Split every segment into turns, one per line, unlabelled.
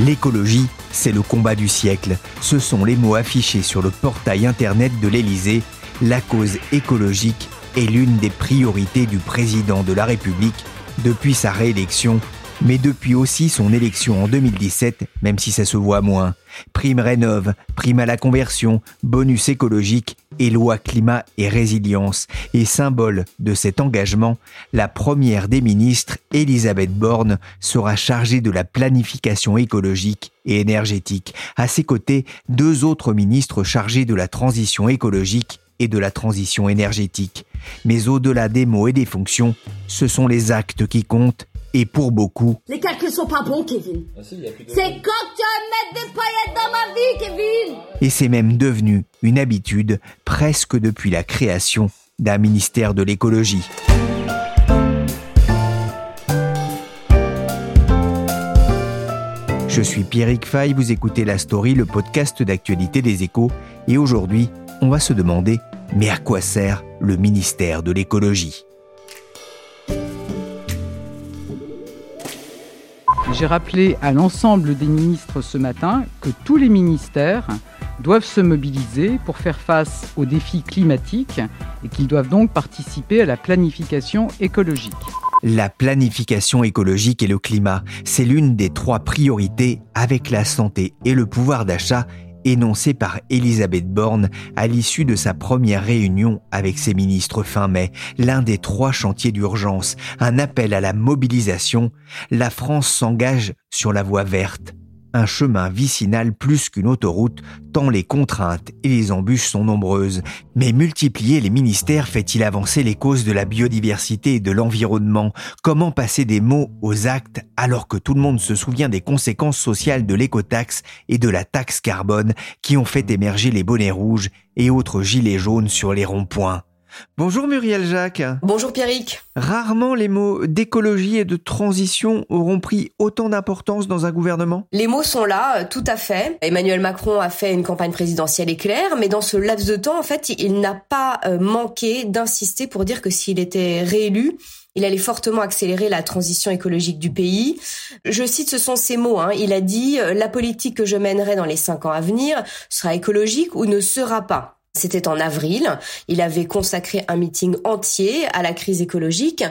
L'écologie, c'est le combat du siècle. Ce sont les mots affichés sur le portail internet de l'Élysée. La cause écologique est l'une des priorités du président de la République depuis sa réélection mais depuis aussi son élection en 2017, même si ça se voit moins. Prime rénove, prime à la conversion, bonus écologique et loi climat et résilience. Et symbole de cet engagement, la première des ministres, Elisabeth Borne, sera chargée de la planification écologique et énergétique. À ses côtés, deux autres ministres chargés de la transition écologique et de la transition énergétique. Mais au-delà des mots et des fonctions, ce sont les actes qui comptent et pour beaucoup,
Les calculs sont pas bons, Kevin. C'est quand tu vas mettre des paillettes dans ma vie, Kevin
et c'est même devenu une habitude presque depuis la création d'un ministère de l'écologie. Je suis Pierrick Fay, vous écoutez La Story, le podcast d'actualité des échos, et aujourd'hui, on va se demander, mais à quoi sert le ministère de l'écologie?
J'ai rappelé à l'ensemble des ministres ce matin que tous les ministères doivent se mobiliser pour faire face aux défis climatiques et qu'ils doivent donc participer à la planification écologique.
La planification écologique et le climat, c'est l'une des trois priorités avec la santé et le pouvoir d'achat énoncé par Elisabeth Borne à l'issue de sa première réunion avec ses ministres fin mai, l'un des trois chantiers d'urgence, un appel à la mobilisation, la France s'engage sur la voie verte. Un chemin vicinal plus qu'une autoroute, tant les contraintes et les embûches sont nombreuses. Mais multiplier les ministères fait-il avancer les causes de la biodiversité et de l'environnement? Comment passer des mots aux actes alors que tout le monde se souvient des conséquences sociales de l'écotaxe et de la taxe carbone qui ont fait émerger les bonnets rouges et autres gilets jaunes sur les ronds-points? Bonjour Muriel Jacques.
Bonjour Pierrick.
Rarement les mots d'écologie et de transition auront pris autant d'importance dans un gouvernement?
Les mots sont là, euh, tout à fait. Emmanuel Macron a fait une campagne présidentielle éclair, mais dans ce laps de temps, en fait, il n'a pas euh, manqué d'insister pour dire que s'il était réélu, il allait fortement accélérer la transition écologique du pays. Je cite, ce sont ses mots. Hein. Il a dit euh, La politique que je mènerai dans les cinq ans à venir sera écologique ou ne sera pas. C'était en avril. Il avait consacré un meeting entier à la crise écologique.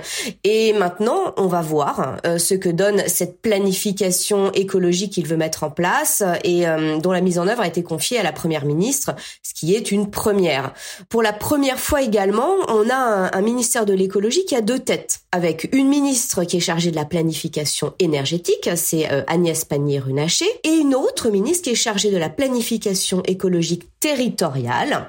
Et maintenant, on va voir euh, ce que donne cette planification écologique qu'il veut mettre en place et euh, dont la mise en œuvre a été confiée à la première ministre, ce qui est une première. Pour la première fois également, on a un, ministère de l'écologie qui a deux têtes, avec une ministre qui est chargée de la planification énergétique, c'est euh, Agnès Pannier-Runacher, et une autre ministre qui est chargée de la planification écologique territoriale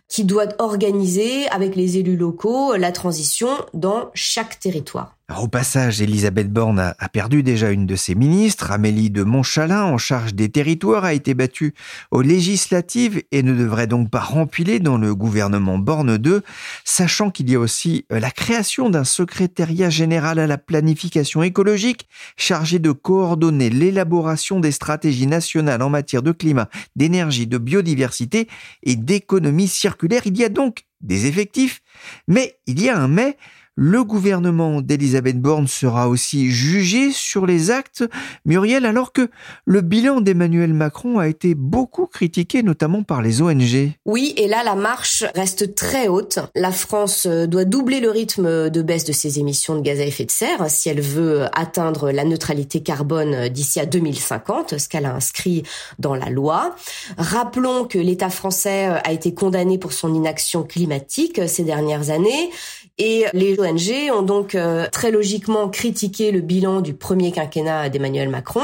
qui doit organiser avec les élus locaux la transition dans chaque territoire.
Au passage, Elisabeth Borne a, perdu déjà une de ses ministres. Amélie de Montchalin, en charge des territoires, a été battue aux législatives et ne devrait donc pas rempiler dans le gouvernement Borne 2, sachant qu'il y a aussi euh, la création d'un secrétariat général à la planification écologique chargé de coordonner l'élaboration des stratégies nationales en matière de climat, d'énergie, de biodiversité et d'économie circulaire. Il y a donc des effectifs, mais il y a un mais, le gouvernement d'Elisabeth Borne sera aussi jugé sur les actes, Muriel, alors que le bilan d'Emmanuel Macron a été beaucoup critiqué, notamment par les ONG.
Oui, et là, la marche reste très haute. La France euh, doit doubler le rythme de baisse de ses émissions de gaz à effet de serre si elle veut atteindre la neutralité carbone d'ici à 2050, ce qu'elle a inscrit dans la loi. Rappelons que l'État français a été condamné pour son inaction climatique ces dernières années et les ONG ont donc euh, très logiquement critiqué le bilan du premier quinquennat d'Emmanuel Macron.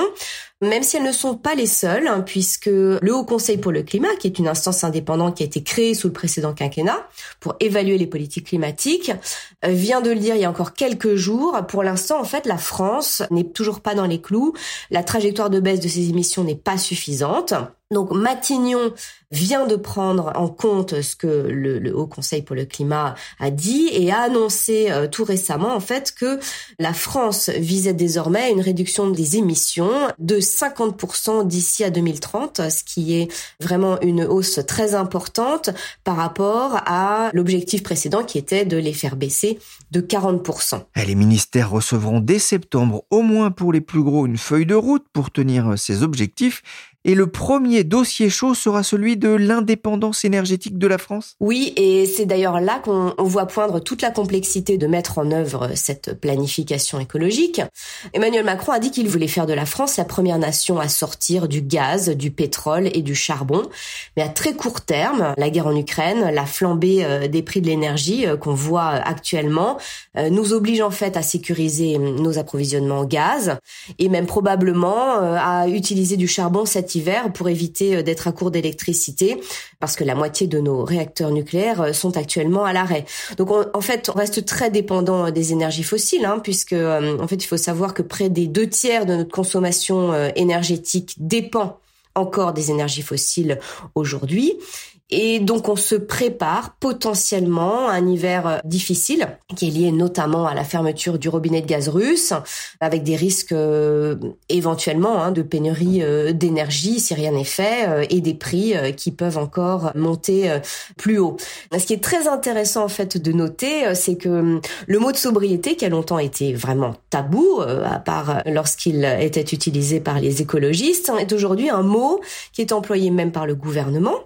même si elles ne sont pas les seules, hein, puisque le Haut Conseil pour le climat, qui est une instance indépendante qui a été créée sous le précédent quinquennat pour évaluer les politiques climatiques, euh, vient de le dire il y a encore quelques jours. Pour l'instant, en fait, la France n'est toujours pas dans les clous. La trajectoire de baisse de ses émissions n'est pas suffisante. Donc Matignon vient de prendre en compte ce que le, Haut Conseil pour le climat a dit et a annoncé euh, tout récemment en fait que la France visait désormais une réduction des émissions de 50% d'ici à 2030, ce qui est vraiment une hausse très importante par rapport à l'objectif précédent qui était de les faire baisser de 40%.
les ministères recevront dès septembre au moins pour les plus gros une feuille de route pour tenir ces objectifs et le premier dossier chaud sera celui de l'indépendance énergétique de la France?
Oui, et c'est d'ailleurs là qu'on voit poindre toute la complexité de mettre en œuvre cette planification écologique. Emmanuel Macron a dit qu'il voulait faire de la France la première nation à sortir du gaz, du pétrole et du charbon. Mais à très court terme, la guerre en Ukraine, la flambée euh, des prix de l'énergie euh, qu'on voit actuellement euh, nous oblige en fait à sécuriser nos approvisionnements en gaz et même probablement à utiliser du charbon cet pour éviter euh, d'être à court d'électricité parce que la moitié de nos réacteurs nucléaires euh, sont actuellement à l'arrêt. Donc en fait, on reste très dépendant euh, des énergies fossiles hein, puisque en fait, il faut savoir que près des deux tiers de notre consommation énergétique dépend encore des énergies fossiles aujourd'hui. Et donc on se prépare potentiellement à un hiver euh, difficile qui est lié notamment à la fermeture du robinet de gaz russe, avec des risques euh, éventuellement hein, de pénurie euh, d'énergie si rien n'est fait et des prix qui peuvent encore monter plus haut. Ce qui est très intéressant en fait de noter, c'est que hum, le mot de sobriété qui a longtemps été vraiment tabou, à part lorsqu'il était utilisé par les écologistes, est aujourd'hui un mot qui est employé même par le gouvernement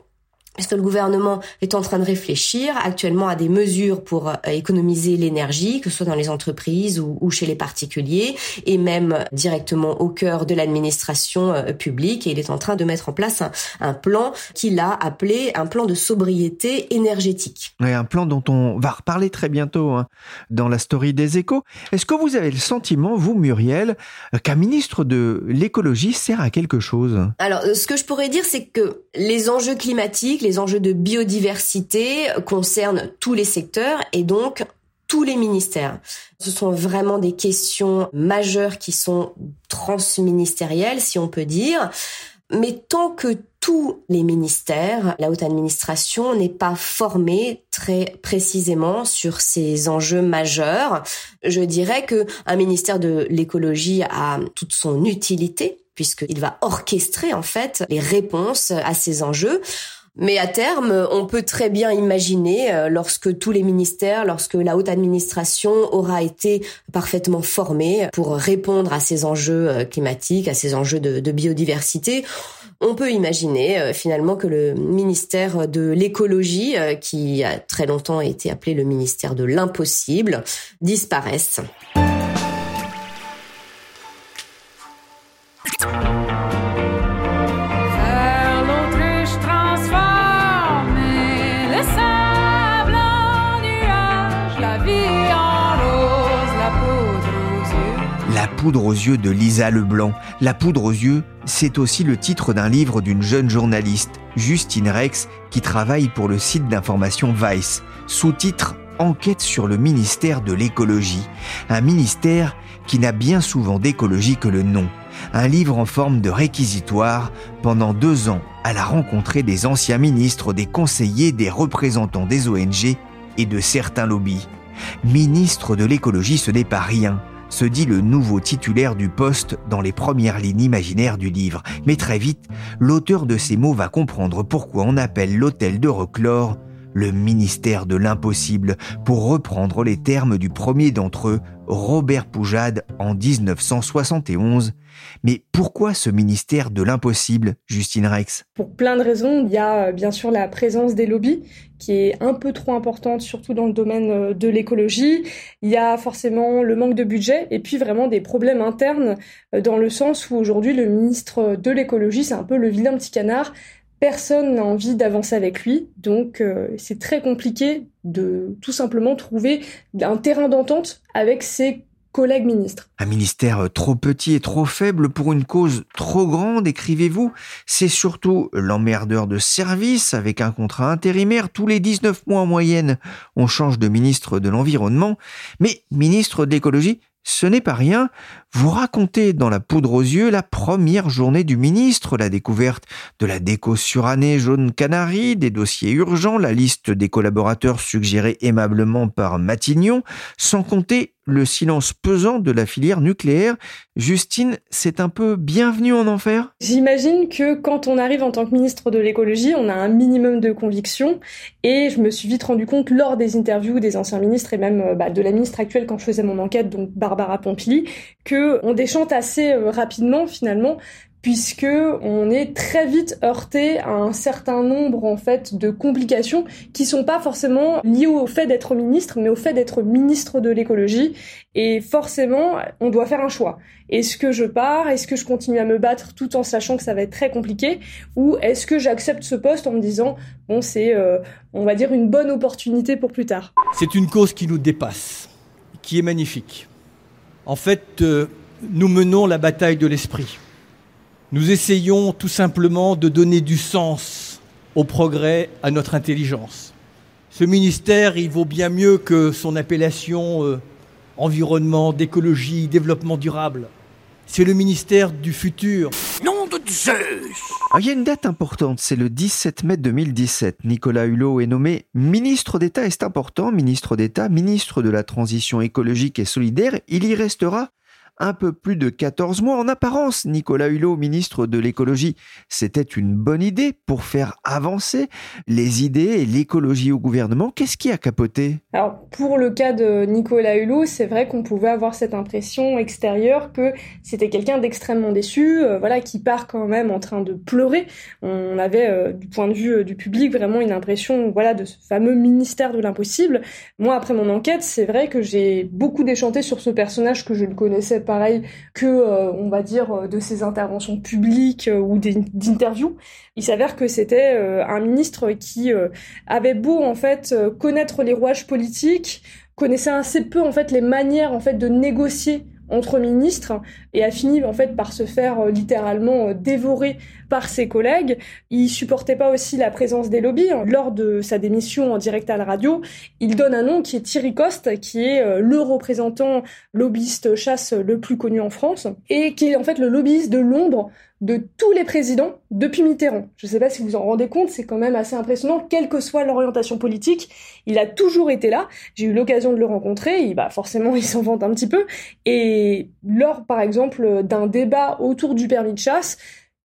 est-ce que le gouvernement est en train de réfléchir actuellement à des mesures pour euh, économiser l'énergie, que ce soit dans les entreprises ou, chez les particuliers, et même directement au cœur de l'administration euh, publique. Et il est en train de mettre en place un, plan qu'il a appelé un plan de sobriété énergétique.
Un plan dont on va reparler très bientôt hein, dans la story des échos. Est-ce que vous avez le sentiment, vous Muriel, qu'un ministre de l'écologie sert à quelque chose?
Alors, ce que je pourrais dire, c'est que les enjeux climatiques, les enjeux de biodiversité concernent tous les secteurs et donc tous les ministères. Ce sont vraiment des questions majeures qui sont transministérielles, si on peut dire. Mais tant que tous les ministères, la haute administration n'est pas formée très précisément sur ces enjeux majeurs, je dirais que un ministère de l'écologie a toute son utilité puisqu'il va orchestrer en fait les réponses à ces enjeux. Mais à terme, on peut très bien imaginer, euh, lorsque tous les ministères, lorsque la haute administration aura été parfaitement formée pour répondre à ces enjeux euh, climatiques, à ces enjeux de, biodiversité, on peut imaginer euh, finalement que le ministère de l'écologie, qui a très longtemps été appelé le ministère de l'impossible, disparaisse.
Poudre aux yeux de Lisa Leblanc. La poudre aux yeux, c'est aussi le titre d'un livre d'une jeune journaliste, Justine Rex, qui travaille pour le site d'information Vice. Sous-titre Enquête sur le ministère de l'écologie. Un ministère qui n'a bien souvent d'écologie que le nom. Un livre en forme de réquisitoire. Pendant deux ans, elle a rencontré des anciens ministres, des conseillers, des représentants des ONG et de certains lobbies. Ministre de l'écologie, ce n'est pas rien se dit le nouveau titulaire du poste dans les premières lignes imaginaires du livre. Mais très vite, l'auteur de ces mots va comprendre pourquoi on appelle l'hôtel de Reclore le ministère de l'impossible, pour reprendre les termes du premier d'entre eux, Robert Poujade, en 1971. Mais pourquoi ce ministère de l'impossible, Justine Rex?
Pour plein de raisons. Il y a euh, bien sûr la présence des lobbies, qui est un peu trop importante, surtout dans le domaine euh, de l'écologie. Il y a forcément le manque de budget et puis vraiment des problèmes internes, euh, dans le sens où aujourd'hui le ministre de l'écologie, c'est un peu le vilain petit canard personne n'a envie d'avancer avec lui, donc euh, c'est très compliqué de tout simplement trouver un terrain d'entente avec ses collègues ministres.
Un ministère trop petit et trop faible pour une cause trop grande, écrivez-vous. C'est surtout l'emmerdeur de service avec un contrat intérimaire. Tous les 19 mois en moyenne, on change de ministre de l'Environnement. Mais ministre de l'écologie, ce n'est pas rien. Vous racontez dans La poudre aux yeux la première journée du ministre, la découverte de la déco surannée jaune canari, des dossiers urgents, la liste des collaborateurs suggérés aimablement par Matignon, sans compter le silence pesant de la filière nucléaire. Justine, c'est un peu bienvenue en enfer?
J'imagine que quand on arrive en tant que ministre de l'écologie, on a un minimum de conviction et je me suis vite rendu compte lors des interviews des anciens ministres et même euh, bah, de la ministre actuelle quand je faisais mon enquête, donc Barbara Pompili, que on déchante assez euh, rapidement finalement puisque on est très vite heurté à un certain nombre en fait de complications qui sont pas forcément liées au fait d'être ministre, mais au fait d'être ministre de l'écologie. Et forcément, on doit faire un choix. Est-ce que je pars? Est-ce que je continue à me battre tout en sachant que ça va être très compliqué? Ou est-ce que j'accepte ce poste en me disant bon, c'est, euh, on va dire, une bonne opportunité pour plus tard?
C'est une cause qui nous dépasse, qui est magnifique. En fait, euh, nous menons la bataille de l'esprit. Nous essayons tout simplement de donner du sens au progrès, à notre intelligence. Ce ministère, il vaut bien mieux que son appellation euh, environnement, d'écologie, développement durable. C'est le ministère du futur.
Nom de Zeus ah, Il y a une date importante, c'est le 17 mai 2017. Nicolas Hulot est nommé ministre d'État, et c'est important, ministre d'État, ministre de la Transition écologique et solidaire. Il y restera un peu plus de 14 mois. En apparence, Nicolas Hulot, ministre de l'écologie, c'était une bonne idée pour faire avancer les idées et l'écologie au gouvernement. Qu'est-ce qui a capoté?
Alors, pour le cas de Nicolas Hulot, c'est vrai qu'on pouvait avoir cette impression extérieure que c'était quelqu'un d'extrêmement déçu, euh, voilà, qui part quand même en train de pleurer. On avait, euh, du point de vue euh, du public, vraiment une impression, voilà, de ce fameux ministère de l'impossible. Moi, après mon enquête, c'est vrai que j'ai beaucoup déchanté sur ce personnage que je ne connaissais pas pareil que, euh, on va dire, euh, de ses interventions publiques euh, ou d'interviews. Il s'avère que c'était un ministre qui avait beau en fait connaître les rouages politiques, connaissait assez peu en fait les manières en fait de négocier entre ministres et a fini en fait par se faire euh, littéralement euh, dévorer par ses collègues. Il supportait pas aussi la présence des lobbies. Lors de sa démission en direct à la radio, il donne un nom qui est Thierry Coste, qui est euh, le représentant lobbyiste chasse le plus connu en France et qui est en fait le lobbyiste de l'ombre de tous les présidents depuis Mitterrand. Je ne sais pas si vous en rendez compte, c'est quand même assez impressionnant, quelle que soit l'orientation politique, il a toujours été là. J'ai eu l'occasion de le rencontrer, il, bah forcément il s'en vante un petit peu. Et lors par exemple d'un débat autour du permis de chasse,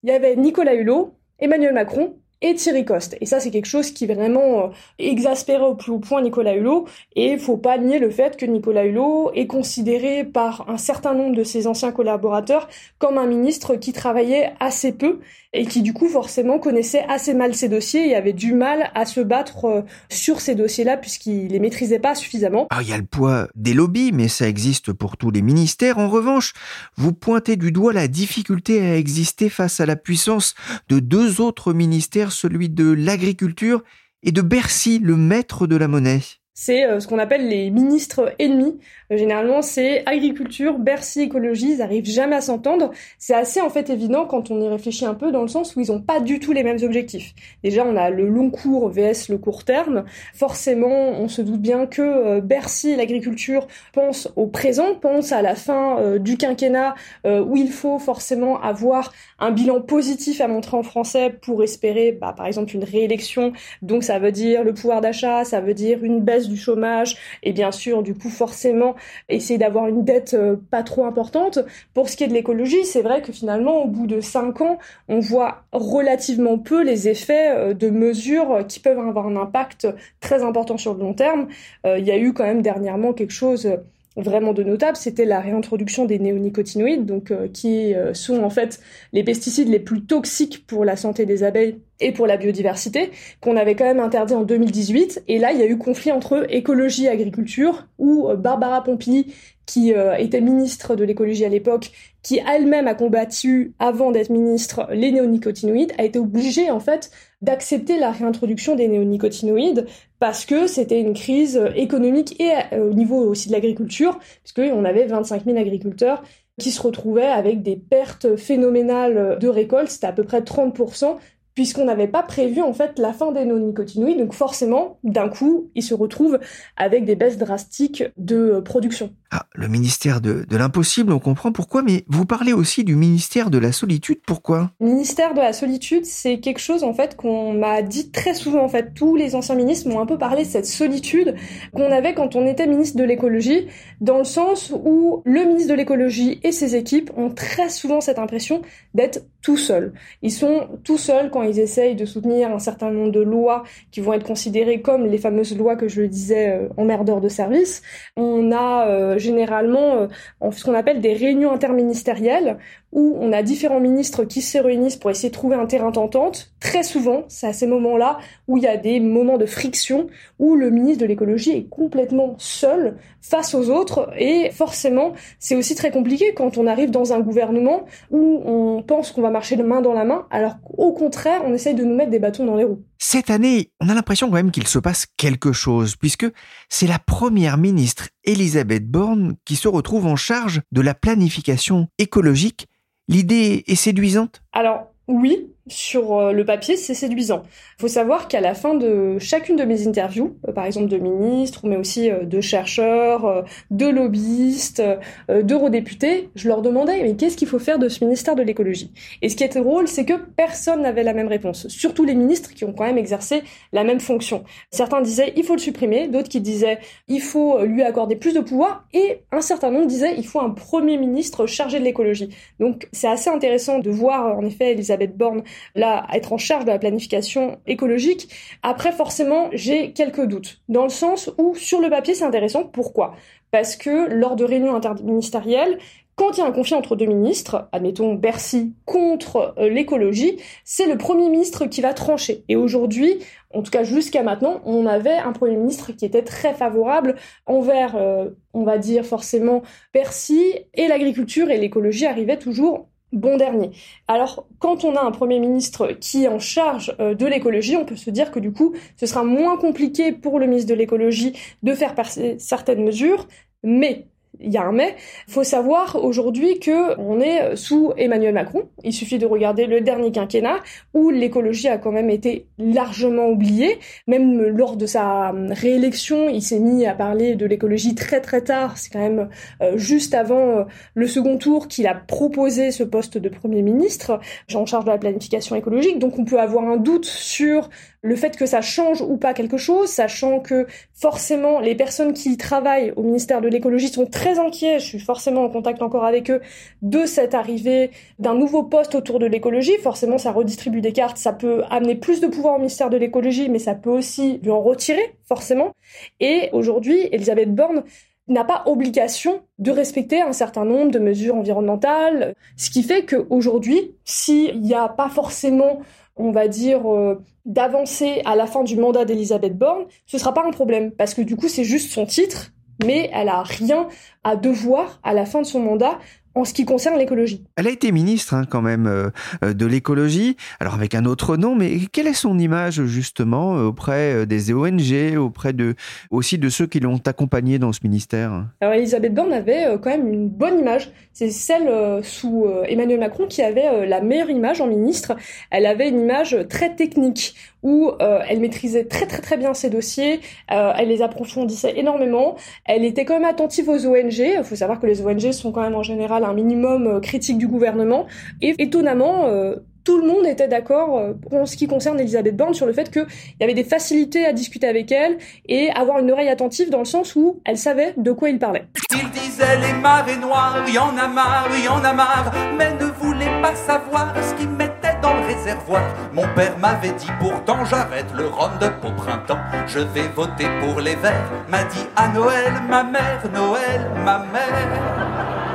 il y avait Nicolas Hulot, Emmanuel Macron et Thierry Coste. Et ça, c'est quelque chose qui vraiment euh, exaspérait au plus haut point Nicolas Hulot. Et il faut pas nier le fait que Nicolas Hulot est considéré par un certain nombre de ses anciens collaborateurs comme un ministre qui travaillait assez peu et qui du coup forcément connaissait assez mal ses dossiers et avait du mal à se battre euh, sur ces dossiers-là puisqu'il les maîtrisait pas suffisamment.
Ah, il y a le poids des lobbies, mais ça existe pour tous les ministères. En revanche, vous pointez du doigt la difficulté à exister face à la puissance de deux autres ministères, celui de l'agriculture et de Bercy, le maître de la monnaie
c'est euh, ce qu'on appelle les ministres ennemis. Euh, généralement, c'est agriculture, Bercy, écologie, ils arrivent jamais à s'entendre. C'est assez en fait évident quand on y réfléchit un peu dans le sens où ils ont pas du tout les mêmes objectifs. Déjà, on a le long cours vs le court terme. Forcément, on se doute bien que euh, Bercy, l'agriculture, pense au présent, pense à la fin du quinquennat où il faut forcément avoir un bilan positif à montrer en français pour espérer, bah, par exemple, une réélection. Donc, ça veut dire le pouvoir d'achat, ça veut dire une baisse du chômage et bien sûr du coup forcément essayer d'avoir une dette euh, pas trop importante. Pour ce qui est de l'écologie, c'est vrai que finalement au bout de cinq ans, on voit relativement peu les effets euh, de mesures qui peuvent avoir un impact très important sur le long terme. Euh, il y a eu quand même dernièrement quelque chose vraiment de notable, c'était la réintroduction des néonicotinoïdes, donc qui sont en fait les pesticides les plus toxiques pour la santé des abeilles et pour la biodiversité, qu'on avait quand même interdit en 2018. Et là, il y a eu conflit entre écologie et agriculture, où euh, Barbara Pompili, qui euh, était ministre de l'écologie à l'époque, qui elle-même a combattu, avant d'être ministre, les néonicotinoïdes, a été obligée, en fait, d'accepter la réintroduction des néonicotinoïdes parce que c'était une crise économique et euh, au niveau aussi de l'agriculture, puisqu'on avait 25 000 agriculteurs qui se retrouvaient avec des pertes phénoménales de récolte, c'était à peu près 30%, puisqu'on n'avait pas prévu en fait la fin des non-nicotinoïdes. Donc forcément, d'un coup, ils se retrouvent avec des baisses drastiques de production.
Ah, le ministère de, l'impossible, on comprend pourquoi, mais vous parlez aussi du ministère de la solitude, pourquoi?
Ministère de la solitude, c'est quelque chose en fait qu'on m'a dit très souvent en fait. Tous les anciens ministres m'ont un peu parlé de cette solitude qu'on avait quand on était ministre de l'écologie, dans le sens où le ministre de l'écologie et ses équipes ont très souvent cette impression d'être tout seuls. Ils sont tout seuls quand ils essayent de soutenir un certain nombre de lois qui vont être considérées comme les fameuses lois que je le disais euh, en merdeur de service. On a euh, généralement euh, ce qu'on appelle des réunions interministérielles où on a différents ministres qui se réunissent pour essayer de trouver un terrain d'entente. Très souvent, c'est à ces moments-là où il y a des moments de friction, où le ministre de l'écologie est complètement seul face aux autres. Et forcément, c'est aussi très compliqué quand on arrive dans un gouvernement où on pense qu'on va marcher main dans la main, alors qu'au contraire, on essaye de nous mettre des bâtons dans les roues.
Cette année, on a l'impression quand même qu'il se passe quelque chose, puisque c'est la première ministre Elisabeth Borne qui se retrouve en charge de la planification écologique. L'idée est séduisante?
Alors oui, sur euh, le papier, c'est séduisant. Il faut savoir qu'à la fin de chacune de mes interviews, euh, par exemple de ministres, mais aussi euh, de chercheurs, de lobbyistes, d'eurodéputés, je leur demandais mais qu'est-ce qu'il faut faire de ce ministère de l'écologie? Et ce qui était drôle, c'est que personne n'avait la même réponse, surtout les ministres qui ont quand même exercé la même fonction. Certains disaient il faut le supprimer, d'autres qui disaient il faut lui accorder plus de pouvoir, et un certain nombre disaient il faut un premier ministre chargé de l'écologie. Donc c'est assez intéressant de voir en effet Elisabeth Borne là, être en charge de la planification écologique. Après, forcément, j'ai quelques doutes. Dans le sens où, sur le papier, c'est intéressant. Pourquoi? Parce que lors de réunions interministérielles, quand il y a un conflit entre deux ministres, admettons Bercy contre euh, l'écologie, c'est le Premier ministre qui va trancher. Et aujourd'hui, en tout cas jusqu'à maintenant, on avait un Premier ministre qui était très favorable envers, euh, on va dire forcément, Bercy et l'agriculture et l'écologie arrivaient toujours bon dernier. Alors, quand on a un Premier ministre qui est en charge euh, de l'écologie, on peut se dire que du coup, ce sera moins compliqué pour le ministre de l'écologie de faire passer certaines mesures, mais il y a un mais. Faut savoir aujourd'hui que on est sous Emmanuel Macron. Il suffit de regarder le dernier quinquennat où l'écologie a quand même été largement oubliée. Même lors de sa réélection, il s'est mis à parler de l'écologie très très tard. C'est quand même euh, juste avant euh, le second tour qu'il a proposé ce poste de Premier ministre en charge de la planification écologique. Donc on peut avoir un doute sur le fait que ça change ou pas quelque chose, sachant que forcément les personnes qui travaillent au ministère de l'écologie sont très inquiets, je suis forcément en contact encore avec eux, de cette arrivée d'un nouveau poste autour de l'écologie. Forcément, ça redistribue des cartes, ça peut amener plus de pouvoir au ministère de l'écologie, mais ça peut aussi lui en retirer, forcément. Et aujourd'hui, Elisabeth Borne n'a pas obligation de respecter un certain nombre de mesures environnementales, ce qui fait qu'aujourd'hui, s'il n'y a pas forcément on va dire, euh, d'avancer à la fin du mandat d'Elisabeth Borne, ce sera pas un problème, parce que du coup, c'est juste son titre, mais elle a rien à devoir à la fin de son mandat en ce qui concerne l'écologie.
Elle a été ministre hein, quand même euh, euh, de l'écologie, alors avec un autre nom, mais quelle est son image justement euh, auprès des ONG, auprès de aussi de ceux qui l'ont accompagnée dans ce ministère?
Alors Elisabeth Borne avait quand même une bonne image. C'est celle sous Emmanuel Macron qui avait la meilleure image en ministre. Elle avait une image très technique où elle maîtrisait très très très bien ses dossiers, elle les approfondissait énormément, elle était quand même attentive aux ONG. Il faut savoir que les ONG sont quand même en général minimum euh, critique du gouvernement. Et étonnamment, euh, tout le monde était d'accord euh, en ce qui concerne Elisabeth Borne sur le fait qu'il y avait des facilités à discuter avec elle et avoir une oreille attentive dans le sens où elle savait de quoi il parlait.
Il disait les marées noires, y en a marre, y en a marre, mais ne voulait pas savoir ce qu'il mettait dans le réservoir. Mon père m'avait dit pourtant j'arrête le Roundup au printemps, je vais voter pour les Verts, m'a dit à Noël ma mère, Noël ma mère.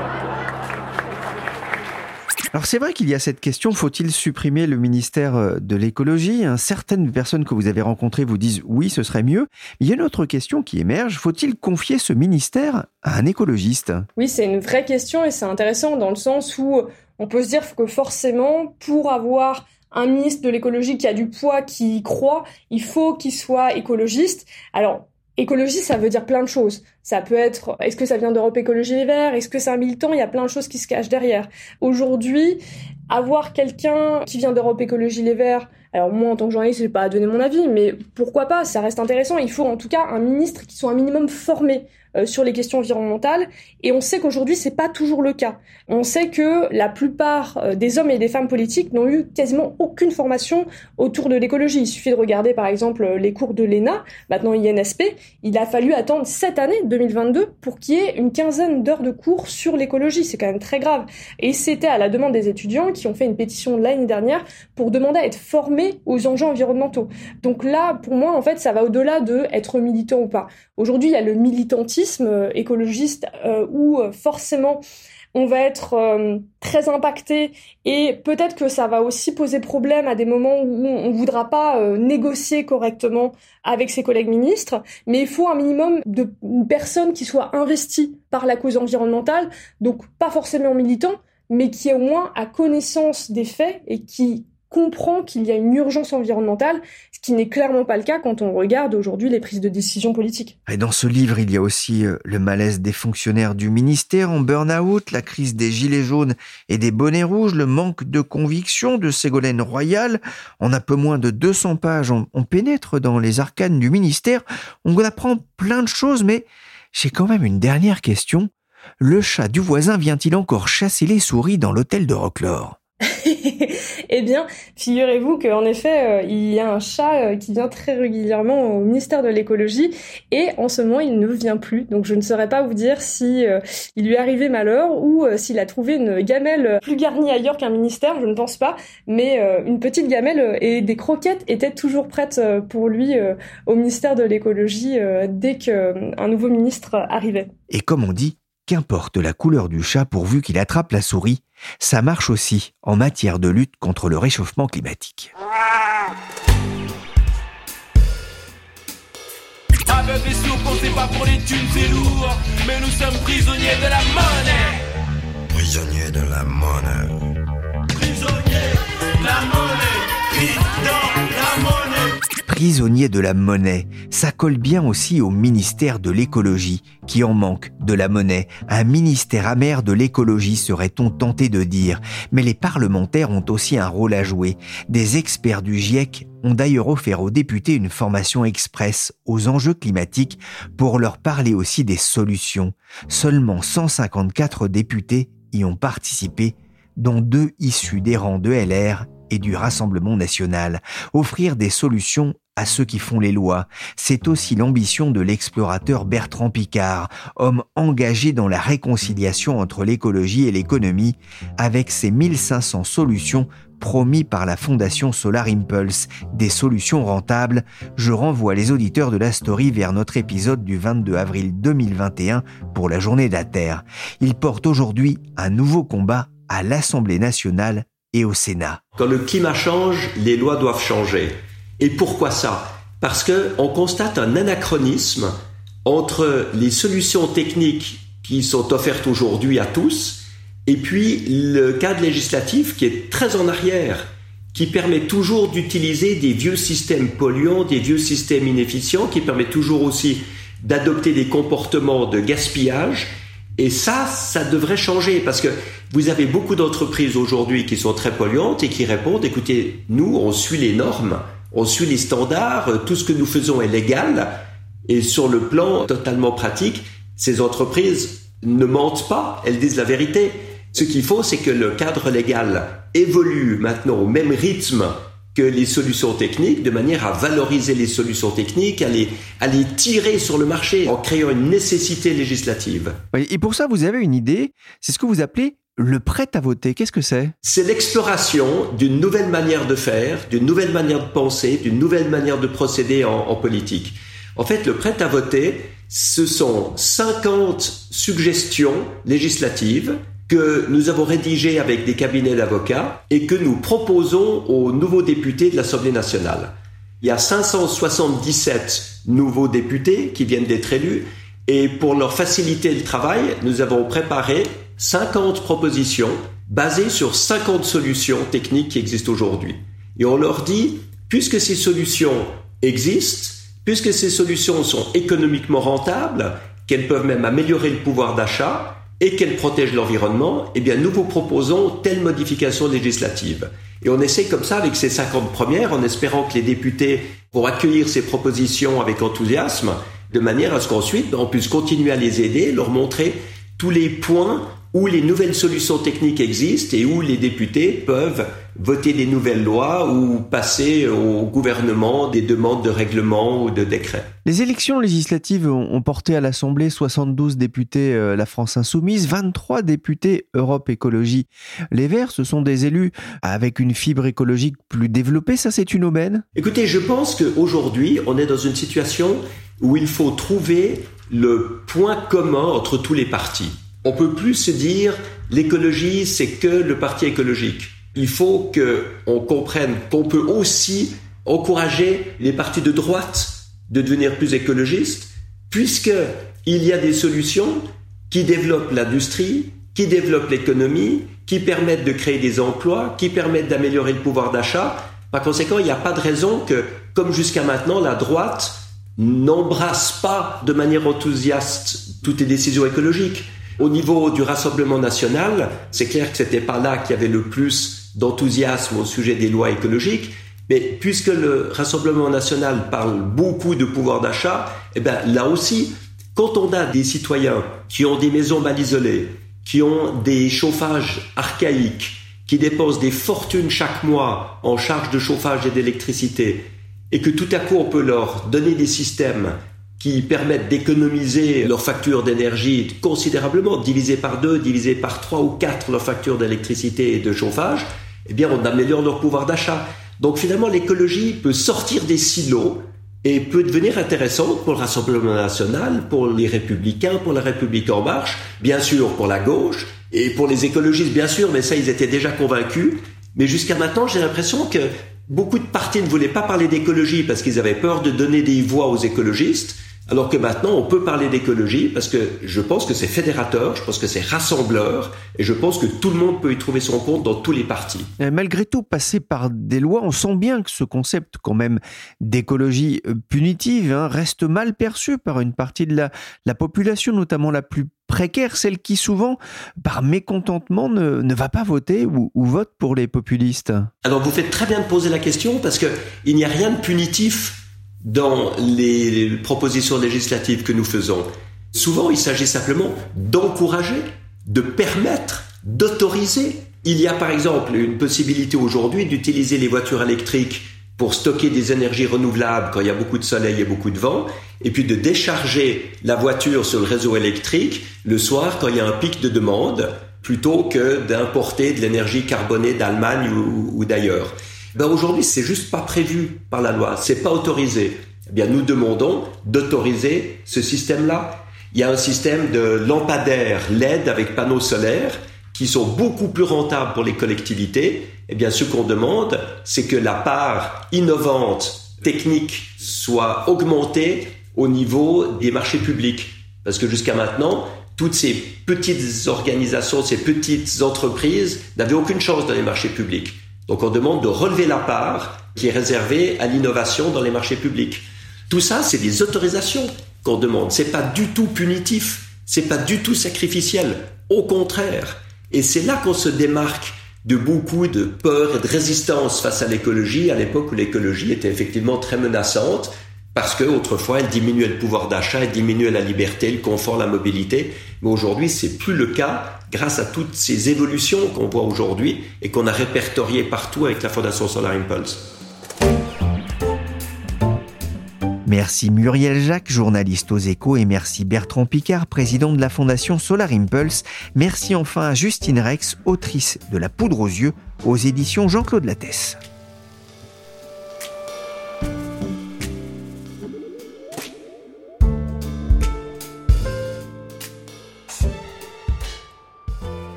Alors c'est vrai qu'il y a cette question, faut-il supprimer le ministère euh, de l'écologie? Certaines personnes que vous avez rencontrées vous disent oui, ce serait mieux. il y a une autre question qui émerge, faut-il confier ce ministère à un écologiste?
Oui, c'est une vraie question et c'est intéressant dans le sens où on peut se dire que forcément, pour avoir un ministre de l'écologie qui a du poids, qui y croit, il faut qu'il soit écologiste. Alors, Écologie, ça veut dire plein de choses. Ça peut être, est-ce que ça vient d'Europe Écologie Les Verts? Est-ce que c'est un militant? Il y a plein de choses qui se cachent derrière. Aujourd'hui, avoir quelqu'un qui vient d'Europe Écologie Les Verts, alors moi en tant que journaliste, je pas à donner mon avis, mais pourquoi pas? Ça reste intéressant. Il faut en tout cas un ministre qui soit un minimum formé euh, sur les questions environnementales. Et on sait qu'aujourd'hui, c'est pas toujours le cas. On sait que la plupart euh, des hommes et des femmes politiques n'ont eu quasiment aucune formation autour de l'écologie. Il suffit de regarder, par exemple, les cours de l'ENA, maintenant INSP. Il a fallu attendre cette année, 2022, pour qu'il y ait une quinzaine d'heures de cours sur l'écologie. C'est quand même très grave. Et c'était à la demande des étudiants qui ont fait une pétition l'année dernière pour demander à être formés aux enjeux environnementaux. Donc là, pour moi, en fait, ça va au-delà de être militant ou pas. Aujourd'hui, il y a le militantisme euh, écologiste euh, où euh, forcément on va être très impacté et peut-être que ça va aussi poser problème à des moments où on ne voudra pas négocier correctement avec ses collègues ministres, mais il faut un minimum de personnes qui soient investies par la cause environnementale, donc pas forcément militants, mais qui au moins a connaissance des faits et qui comprend qu'il y a une urgence environnementale, qui n'est clairement pas le cas quand on regarde aujourd'hui les prises de décision politiques.
Et dans ce livre, il y a aussi euh, le malaise des fonctionnaires du ministère en burn-out, la crise des gilets jaunes et des bonnets rouges, le manque de conviction de Ségolène Royal. En un peu moins de 200 pages, on pénètre dans les arcanes du ministère, on apprend plein de choses, mais j'ai quand même une dernière question. Le chat du voisin vient-il encore chasser les souris dans l'hôtel de Rocklore
eh bien, figurez-vous qu'en effet, euh, il y a un chat euh, qui vient très régulièrement au ministère de l'écologie et en ce moment, il ne vient plus. Donc, je ne saurais pas vous dire si euh, il lui est arrivé malheur ou s'il a trouvé une gamelle plus garnie ailleurs qu'un ministère. Je ne pense pas, mais une petite gamelle et des croquettes étaient toujours prêtes pour lui au ministère de l'écologie dès qu'un nouveau ministre arrivait.
Et comme on dit, qu'importe la couleur du chat pourvu qu'il attrape la souris, ça marche aussi en matière de lutte contre le réchauffement climatique.
Avec des sous qu'on sait pas pour les thunes c'est lourd Mais nous sommes prisonniers de la monnaie.
Prisonniers de la monnaie.
Prisonniers de la monnaie monnaie
prisonniers de la monnaie, ça colle bien aussi au ministère de l'écologie, qui en manque de la monnaie, un ministère amer de l'écologie serait-on tenté de dire, mais les parlementaires ont aussi un rôle à jouer. Des experts du GIEC ont d'ailleurs offert aux députés une formation express aux enjeux climatiques pour leur parler aussi des solutions. Seulement 154 députés y ont participé, dont deux issus des rangs de LR et du Rassemblement national, offrir des solutions à ceux qui font les lois. C'est aussi l'ambition de l'explorateur Bertrand Picard, homme engagé dans la réconciliation entre l'écologie et l'économie, avec ses 1500 solutions promis par la Fondation Solar Impulse, des solutions rentables, je renvoie les auditeurs de la story vers notre épisode du 22 avril 2021 pour la journée d'Ater. Il porte aujourd'hui un nouveau combat à l'Assemblée nationale et au Sénat.
Quand le climat change, les lois doivent changer. Et pourquoi ça? Parce que on constate un anachronisme entre les solutions techniques qui sont offertes aujourd'hui à tous et puis le cadre législatif qui est très en arrière, qui permet toujours d'utiliser des vieux systèmes polluants, des vieux systèmes inefficients, qui permet toujours aussi d'adopter des comportements de gaspillage. Et ça, ça devrait changer parce que vous avez beaucoup d'entreprises aujourd'hui qui sont très polluantes et qui répondent, écoutez, nous, on suit les normes, on suit les standards, tout ce que nous faisons est légal. Et sur le plan totalement pratique, ces entreprises ne mentent pas, elles disent la vérité. Ce qu'il faut, c'est que le cadre légal évolue maintenant au même rythme que les solutions techniques, de manière à valoriser les solutions techniques, à les, à les tirer sur le marché en créant une nécessité législative.
Et pour ça, vous avez une idée, c'est ce que vous appelez le prêt à voter, qu'est-ce que c'est?
C'est l'exploration d'une nouvelle manière de faire, d'une nouvelle manière de penser, d'une nouvelle manière de procéder en, en, politique. En fait, le prêt à voter, ce sont 50 suggestions législatives que nous avons rédigées avec des cabinets d'avocats et que nous proposons aux nouveaux députés de l'Assemblée nationale. Il y a 577 nouveaux députés qui viennent d'être élus et pour leur faciliter le travail, nous avons préparé 50 propositions basées sur 50 solutions techniques qui existent aujourd'hui. et on leur dit, puisque ces solutions existent, puisque ces solutions sont économiquement rentables, qu'elles peuvent même améliorer le pouvoir d'achat et qu'elles protègent l'environnement, eh bien, nous vous proposons telle modification législative. Et on essaie comme ça avec ces 50 premières en espérant que les députés vont accueillir ces propositions avec enthousiasme de manière à ce qu'ensuite on puisse continuer à les aider, leur montrer tous les points où les nouvelles solutions techniques existent et où les députés peuvent voter des nouvelles lois ou passer au gouvernement des demandes de règlement ou de décrets.
Les élections législatives ont porté à l'Assemblée 72 députés euh, La France Insoumise, 23 députés Europe Écologie. Les Verts, ce sont des élus avec une fibre écologique plus développée, ça c'est une aubaine
Écoutez, je pense qu'aujourd'hui, on est dans une situation où il faut trouver le point commun entre tous les partis. On peut plus se dire l'écologie, c'est que le parti écologique. Il faut qu'on comprenne qu'on peut aussi encourager les partis de droite de devenir plus écologistes, puisqu'il y a des solutions qui développent l'industrie, qui développent l'économie, qui permettent de créer des emplois, qui permettent d'améliorer le pouvoir d'achat. Par conséquent, il n'y a pas de raison que, comme jusqu'à maintenant, la droite n'embrasse pas de manière enthousiaste toutes les décisions écologiques. Au niveau du Rassemblement national, c'est clair que c'était pas là qu'il y avait le plus d'enthousiasme au sujet des lois écologiques, mais puisque le Rassemblement national parle beaucoup de pouvoir d'achat, eh ben là aussi, quand on a des citoyens qui ont des maisons mal isolées, qui ont des chauffages archaïques, qui dépensent des fortunes chaque mois en charges de chauffage et d'électricité, et que tout à coup on peut leur donner des systèmes qui permettent d'économiser leur facture d'énergie considérablement, divisé par deux, divisé par trois ou quatre leur facture d'électricité et de chauffage, eh bien on améliore leur pouvoir d'achat. Donc finalement l'écologie peut sortir des silos et peut devenir intéressante pour le Rassemblement national, pour les républicains, pour la République en marche, bien sûr pour la gauche, et pour les écologistes bien sûr, mais ça ils étaient déjà convaincus. Mais jusqu'à maintenant j'ai l'impression que beaucoup de partis ne voulaient pas parler d'écologie parce qu'ils avaient peur de donner des voix aux écologistes, alors que maintenant on peut parler d'écologie parce que je pense que c'est fédérateur, je pense que c'est rassembleur, et je pense que tout le monde peut y trouver son compte dans tous les partis.
malgré tout, passé par des lois, on sent bien que ce concept quand même d'écologie euh, punitive hein, reste mal perçu par une partie de la, la population, notamment la plus précaire, celle qui souvent, par mécontentement, ne, va pas voter ou, vote pour les populistes
Alors vous faites très bien de poser la question parce qu'il n'y a rien de punitif dans les propositions législatives que nous faisons. Souvent, il s'agit simplement d'encourager, de permettre, d'autoriser. Il y a par exemple une possibilité aujourd'hui d'utiliser les voitures électriques pour stocker des énergies renouvelables quand il y a beaucoup de soleil et beaucoup de vent, et puis de décharger la voiture sur le réseau électrique le soir quand il y a un pic de demande, plutôt que d'importer de l'énergie carbonée d'Allemagne ou, d'ailleurs. Ben aujourd'hui, c'est juste pas prévu par la loi, c'est pas autorisé. Eh bien, nous demandons d'autoriser ce système-là. Il y a un système de lampadaires LED avec panneaux solaires qui sont beaucoup plus rentables pour les collectivités, eh bien, ce qu'on demande, c'est que la part innovante, technique, soit augmentée au niveau des marchés publics. Parce que jusqu'à maintenant, toutes ces petites organisations, ces petites entreprises n'avaient aucune chance dans les marchés publics. Donc on demande de relever la part qui est réservée à l'innovation dans les marchés publics. Tout ça, c'est des autorisations qu'on demande. C'est pas du tout punitif. C'est pas du tout sacrificiel. Au contraire. Et c'est là qu'on se démarque de beaucoup de peur et de résistance face à l'écologie, à l'époque où l'écologie était effectivement très menaçante, parce que autrefois elle diminuait le pouvoir d'achat, elle diminuait la liberté, le confort, la mobilité. Mais aujourd'hui, c'est plus le cas grâce à toutes ces évolutions qu'on voit aujourd'hui et qu'on a répertoriées partout avec la Fondation Solar Impulse.
Merci Muriel Jacques, journaliste aux échos, et merci Bertrand Picard, président de la fondation Solar Impulse. Merci enfin à Justine Rex, autrice de La poudre aux yeux, aux éditions Jean-Claude Lattès.